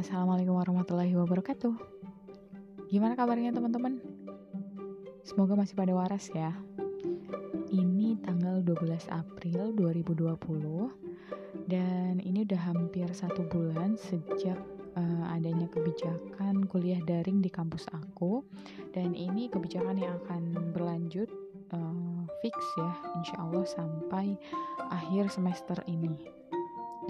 Assalamualaikum warahmatullahi wabarakatuh. Gimana kabarnya teman-teman? Semoga masih pada waras ya. Ini tanggal 12 April 2020 dan ini udah hampir satu bulan sejak uh, adanya kebijakan kuliah daring di kampus aku dan ini kebijakan yang akan berlanjut uh, fix ya insya Allah sampai akhir semester ini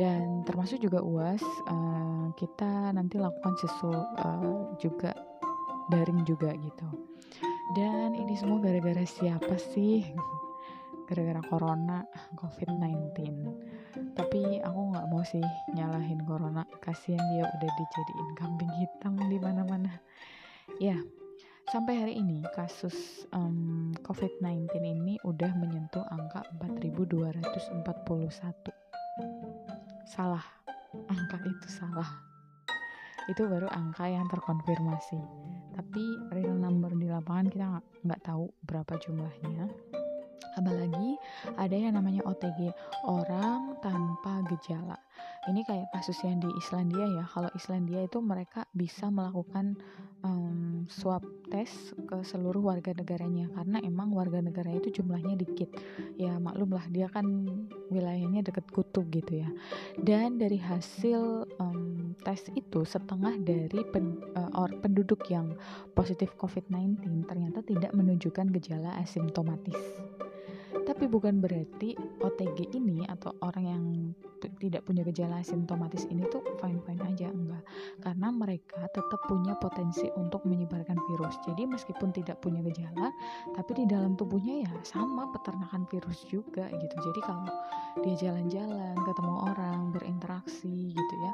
dan termasuk juga uas uh, kita nanti lakukan sesuatu uh, juga daring juga gitu. Dan ini semua gara-gara siapa sih? Gara-gara corona covid-19 tapi aku nggak mau sih nyalahin corona. Kasihan dia udah dijadiin kambing hitam di mana-mana. Ya sampai hari ini kasus um, covid-19 ini udah menyentuh angka 4241 salah. Angka itu salah. Itu baru angka yang terkonfirmasi. Tapi real number di lapangan kita nggak tahu berapa jumlahnya. Apalagi ada yang namanya OTG orang tanpa gejala ini kayak kasus yang di Islandia ya kalau Islandia itu mereka bisa melakukan um, swab test ke seluruh warga negaranya karena emang warga negara itu jumlahnya dikit. Ya maklum lah dia kan wilayahnya deket kutub gitu ya. Dan dari hasil um, tes itu setengah dari pen, uh, or, penduduk yang positif COVID-19 ternyata tidak menunjukkan gejala asimptomatis tapi bukan berarti OTG ini atau orang yang tidak punya gejala simptomatis ini tuh fine-fine aja enggak. Karena mereka tetap punya potensi untuk menyebarkan virus. Jadi meskipun tidak punya gejala tapi di dalam tubuhnya ya sama peternakan virus juga gitu. Jadi kalau dia jalan-jalan ketemu orang berinteraksi gitu ya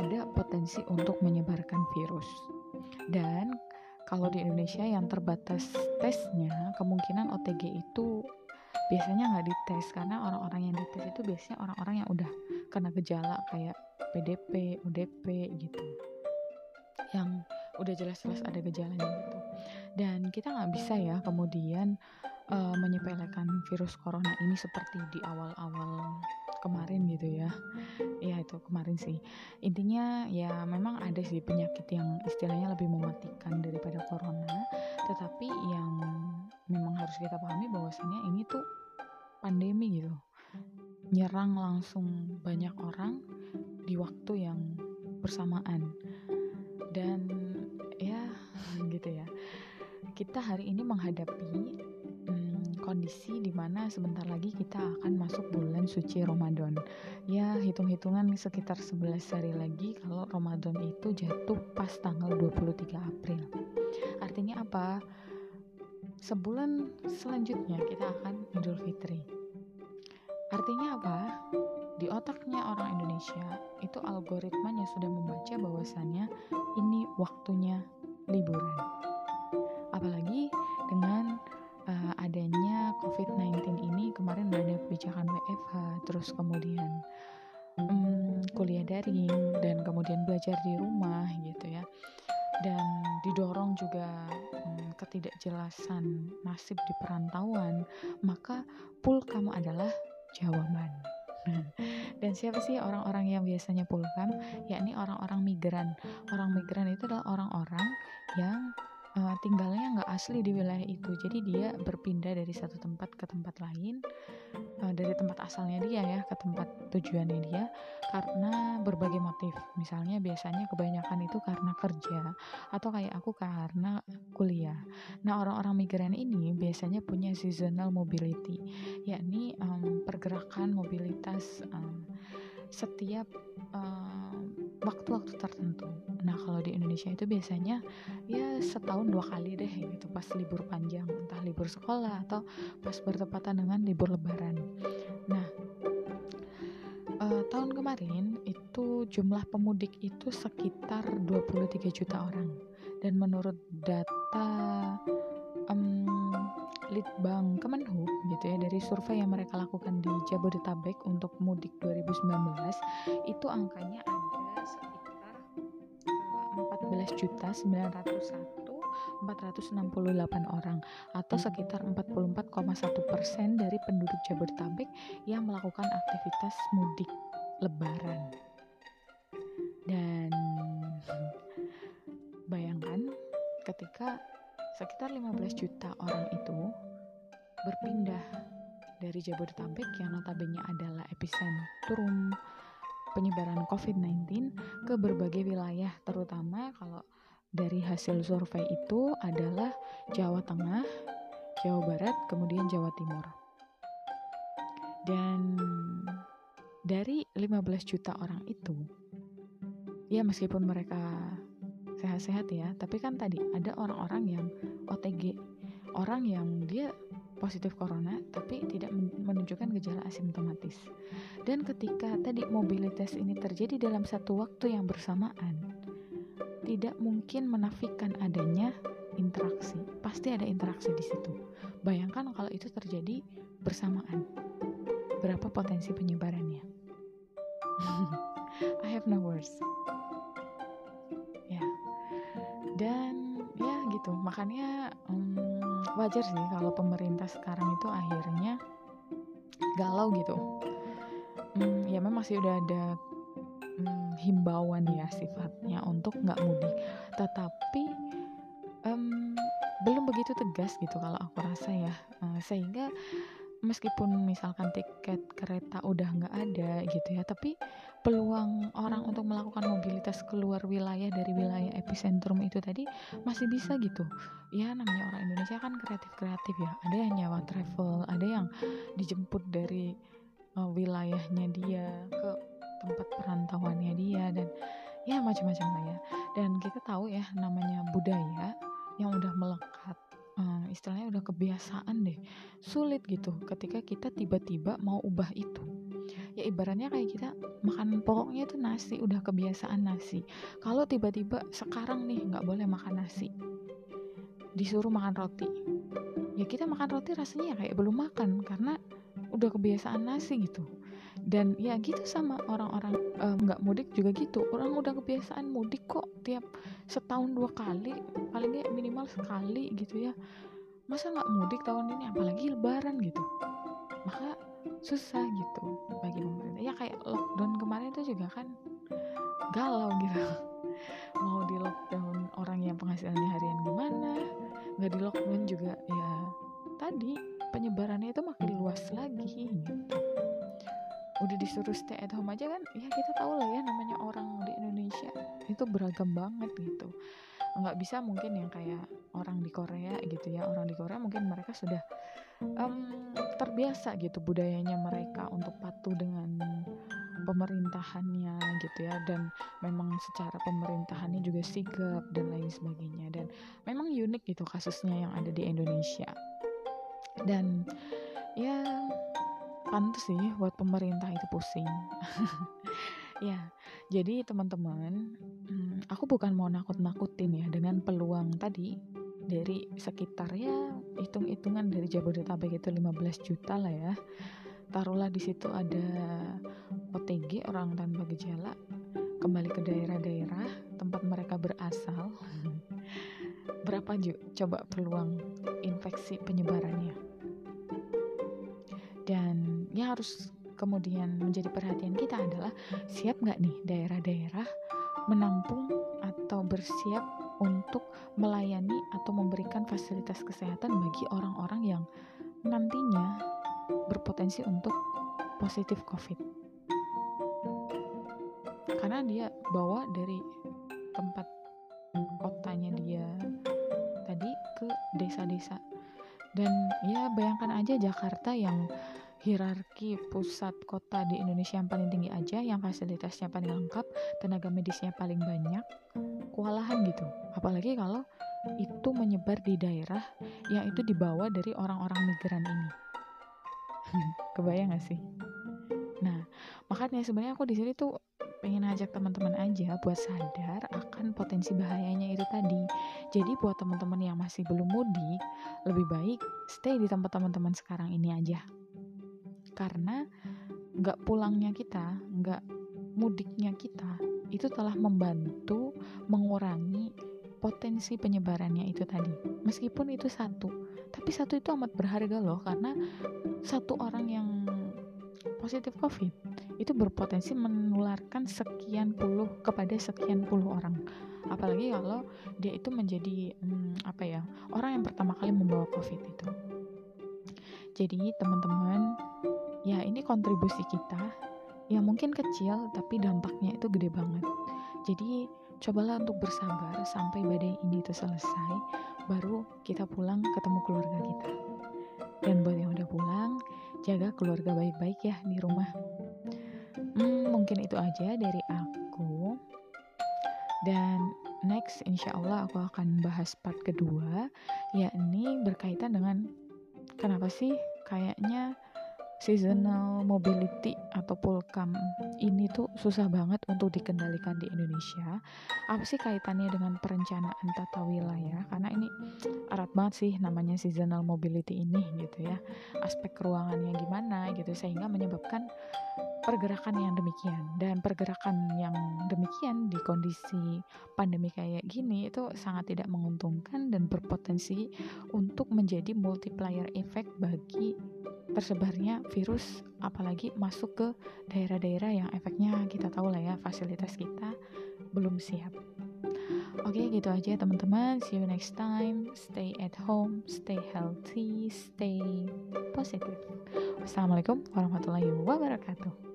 ada potensi untuk menyebarkan virus. Dan kalau di Indonesia yang terbatas tesnya kemungkinan OTG itu biasanya nggak dites karena orang-orang yang dites itu biasanya orang-orang yang udah kena gejala kayak PDP, UDP gitu. Yang udah jelas-jelas ada gejalanya gitu. Dan kita nggak bisa ya kemudian uh, menyepelekan virus corona ini seperti di awal-awal kemarin gitu ya. Ya itu kemarin sih. Intinya ya memang ada sih penyakit yang istilahnya lebih mematikan daripada corona tetapi yang memang harus kita pahami bahwasanya ini tuh pandemi gitu. Nyerang langsung banyak orang di waktu yang bersamaan. Dan ya gitu ya. Kita hari ini menghadapi hmm, kondisi di mana sebentar lagi kita akan masuk bulan suci Ramadan. Ya hitung-hitungan sekitar 11 hari lagi kalau Ramadan itu jatuh pas tanggal 23 April. Artinya apa sebulan selanjutnya kita akan Idul Fitri. Artinya apa? Di otaknya orang Indonesia itu algoritmanya sudah membaca bahwasannya ini waktunya liburan. Apalagi dengan uh, adanya COVID-19 ini kemarin ada kebijakan WFH, terus kemudian um, kuliah daring dan kemudian belajar di rumah gitu ya dan didorong juga ketidakjelasan nasib di perantauan, maka pool kamu adalah jawaban. Dan siapa sih orang-orang yang biasanya pulkam? Yakni orang-orang migran. Orang migran itu adalah orang-orang yang uh, tinggalnya nggak asli di wilayah itu. Jadi dia berpindah dari satu tempat ke tempat lain uh, dari tempat asalnya dia ya ke tempat tujuannya dia karena berbagai motif. Misalnya biasanya kebanyakan itu karena kerja atau kayak aku karena kuliah. Nah orang-orang migran ini biasanya punya seasonal mobility yakni um, pergerakan mobilitas um, setiap waktu-waktu tertentu. Nah kalau di Indonesia itu biasanya ya setahun dua kali deh gitu pas libur panjang, entah libur sekolah atau pas bertepatan dengan libur Lebaran. Nah uh, tahun kemarin itu jumlah pemudik itu sekitar 23 juta orang dan menurut data um, Litbang Kemenhub gitu ya dari survei yang mereka lakukan di Jabodetabek untuk mudik 2019 itu angkanya ada 14 juta 901 468 orang atau sekitar 44,1 persen dari penduduk Jabodetabek yang melakukan aktivitas mudik lebaran. Dan Bayangkan ketika sekitar 15 juta orang itu berpindah dari Jabodetabek yang notabene adalah epicentrum penyebaran COVID-19 ke berbagai wilayah terutama kalau dari hasil survei itu adalah Jawa Tengah, Jawa Barat, kemudian Jawa Timur. Dan dari 15 juta orang itu ya meskipun mereka sehat-sehat ya, tapi kan tadi ada orang-orang yang OTG, orang yang dia positif corona tapi tidak menunjukkan gejala asimptomatis. Dan ketika tadi mobilitas ini terjadi dalam satu waktu yang bersamaan, tidak mungkin menafikan adanya interaksi. Pasti ada interaksi di situ. Bayangkan kalau itu terjadi bersamaan. Berapa potensi penyebarannya? I have no words. dan ya gitu. Makanya um, wajar sih kalau pemerintah sekarang itu akhirnya galau gitu. Um, ya memang masih udah ada um, himbauan ya sifatnya untuk nggak mudik. Tetapi um, belum begitu tegas gitu kalau aku rasa ya. Uh, sehingga meskipun misalkan tiket kereta udah nggak ada gitu ya tapi peluang orang untuk melakukan mobilitas keluar wilayah dari wilayah epicentrum itu tadi masih bisa gitu. Ya namanya orang Indonesia kan kreatif-kreatif ya. Ada yang nyawa travel ada yang dijemput dari uh, wilayahnya dia ke tempat perantauannya dia dan ya macam-macam lah ya. Dan kita tahu ya namanya budaya yang udah melekat uh, istilahnya udah kebiasaan deh sulit gitu ketika kita tiba-tiba mau ubah itu. Ya ibaratnya kayak kita makan pokoknya itu nasi udah kebiasaan nasi. Kalau tiba-tiba sekarang nih nggak boleh makan nasi disuruh makan roti. Ya kita makan roti rasanya ya kayak belum makan karena udah kebiasaan nasi gitu dan ya gitu sama orang-orang nggak um, mudik juga gitu. Orang udah kebiasaan mudik kok tiap setahun dua kali palingnya minimal sekali gitu ya. Masa nggak mudik tahun ini? Apalagi lebaran gitu. Maka susah gitu bagi pemerintah. Ya kayak lockdown kemarin itu juga kan galau gitu. Mau di lockdown orang yang penghasilannya harian gimana? Nggak di lockdown juga ya tadi penyebarannya itu makin luas lagi gitu udah disuruh stay at home aja kan? Ya kita tahu lah ya namanya orang di Indonesia. Itu beragam banget gitu. Nggak bisa mungkin yang kayak orang di Korea gitu ya. Orang di Korea mungkin mereka sudah um, terbiasa gitu budayanya mereka untuk patuh dengan pemerintahannya gitu ya. Dan memang secara pemerintahannya juga sigap dan lain sebagainya. Dan memang unik gitu kasusnya yang ada di Indonesia. Dan ya pantas sih buat pemerintah itu pusing. Ya jadi teman-teman hmm, aku bukan mau nakut-nakutin ya dengan peluang tadi dari sekitar ya hitung-hitungan dari Jabodetabek itu 15 juta lah ya. Taruhlah di situ ada OTG orang tanpa gejala kembali ke daerah-daerah tempat mereka berasal. Berapa Ju, coba peluang infeksi penyebarannya. Dan yang harus kemudian menjadi perhatian kita adalah siap nggak nih daerah-daerah menampung atau bersiap untuk melayani atau memberikan fasilitas kesehatan bagi orang-orang yang nantinya berpotensi untuk positif COVID. Karena dia bawa dari tempat kotanya dia tadi ke desa-desa. Dan ya bayangkan aja Jakarta yang hierarki pusat kota di Indonesia yang paling tinggi aja, yang fasilitasnya paling lengkap, tenaga medisnya paling banyak, kewalahan gitu. Apalagi kalau itu menyebar di daerah yang itu dibawa dari orang-orang migran ini. Kebayang gak sih? Nah, makanya sebenarnya aku di sini tuh pengen ajak teman-teman aja buat sadar akan potensi bahayanya itu tadi. Jadi buat teman-teman yang masih belum mudik, lebih baik stay di tempat teman-teman sekarang ini aja karena nggak pulangnya kita, nggak mudiknya kita itu telah membantu mengurangi potensi penyebarannya itu tadi. Meskipun itu satu, tapi satu itu amat berharga loh karena satu orang yang positif COVID itu berpotensi menularkan sekian puluh kepada sekian puluh orang apalagi kalau dia itu menjadi hmm, apa ya orang yang pertama kali membawa covid itu jadi teman-teman ya ini kontribusi kita. Ya mungkin kecil tapi dampaknya itu gede banget. Jadi cobalah untuk bersabar sampai badai ini itu selesai baru kita pulang ketemu keluarga kita. Dan buat yang udah pulang jaga keluarga baik-baik ya di rumah. Hmm, mungkin itu aja dari aku. Dan next insya Allah aku akan bahas part kedua yakni berkaitan dengan kenapa sih kayaknya seasonal mobility atau pulkam ini tuh susah banget untuk dikendalikan di Indonesia. Apa sih kaitannya dengan perencanaan tata wilayah? Karena ini erat banget sih namanya seasonal mobility ini gitu ya. Aspek ruangannya gimana gitu sehingga menyebabkan pergerakan yang demikian dan pergerakan yang demikian di kondisi pandemi kayak gini itu sangat tidak menguntungkan dan berpotensi untuk menjadi multiplier effect bagi tersebarnya virus apalagi masuk ke daerah-daerah yang efeknya kita tahu lah ya fasilitas kita belum siap. Oke, gitu aja teman-teman. See you next time. Stay at home, stay healthy, stay positive. Wassalamualaikum warahmatullahi wabarakatuh.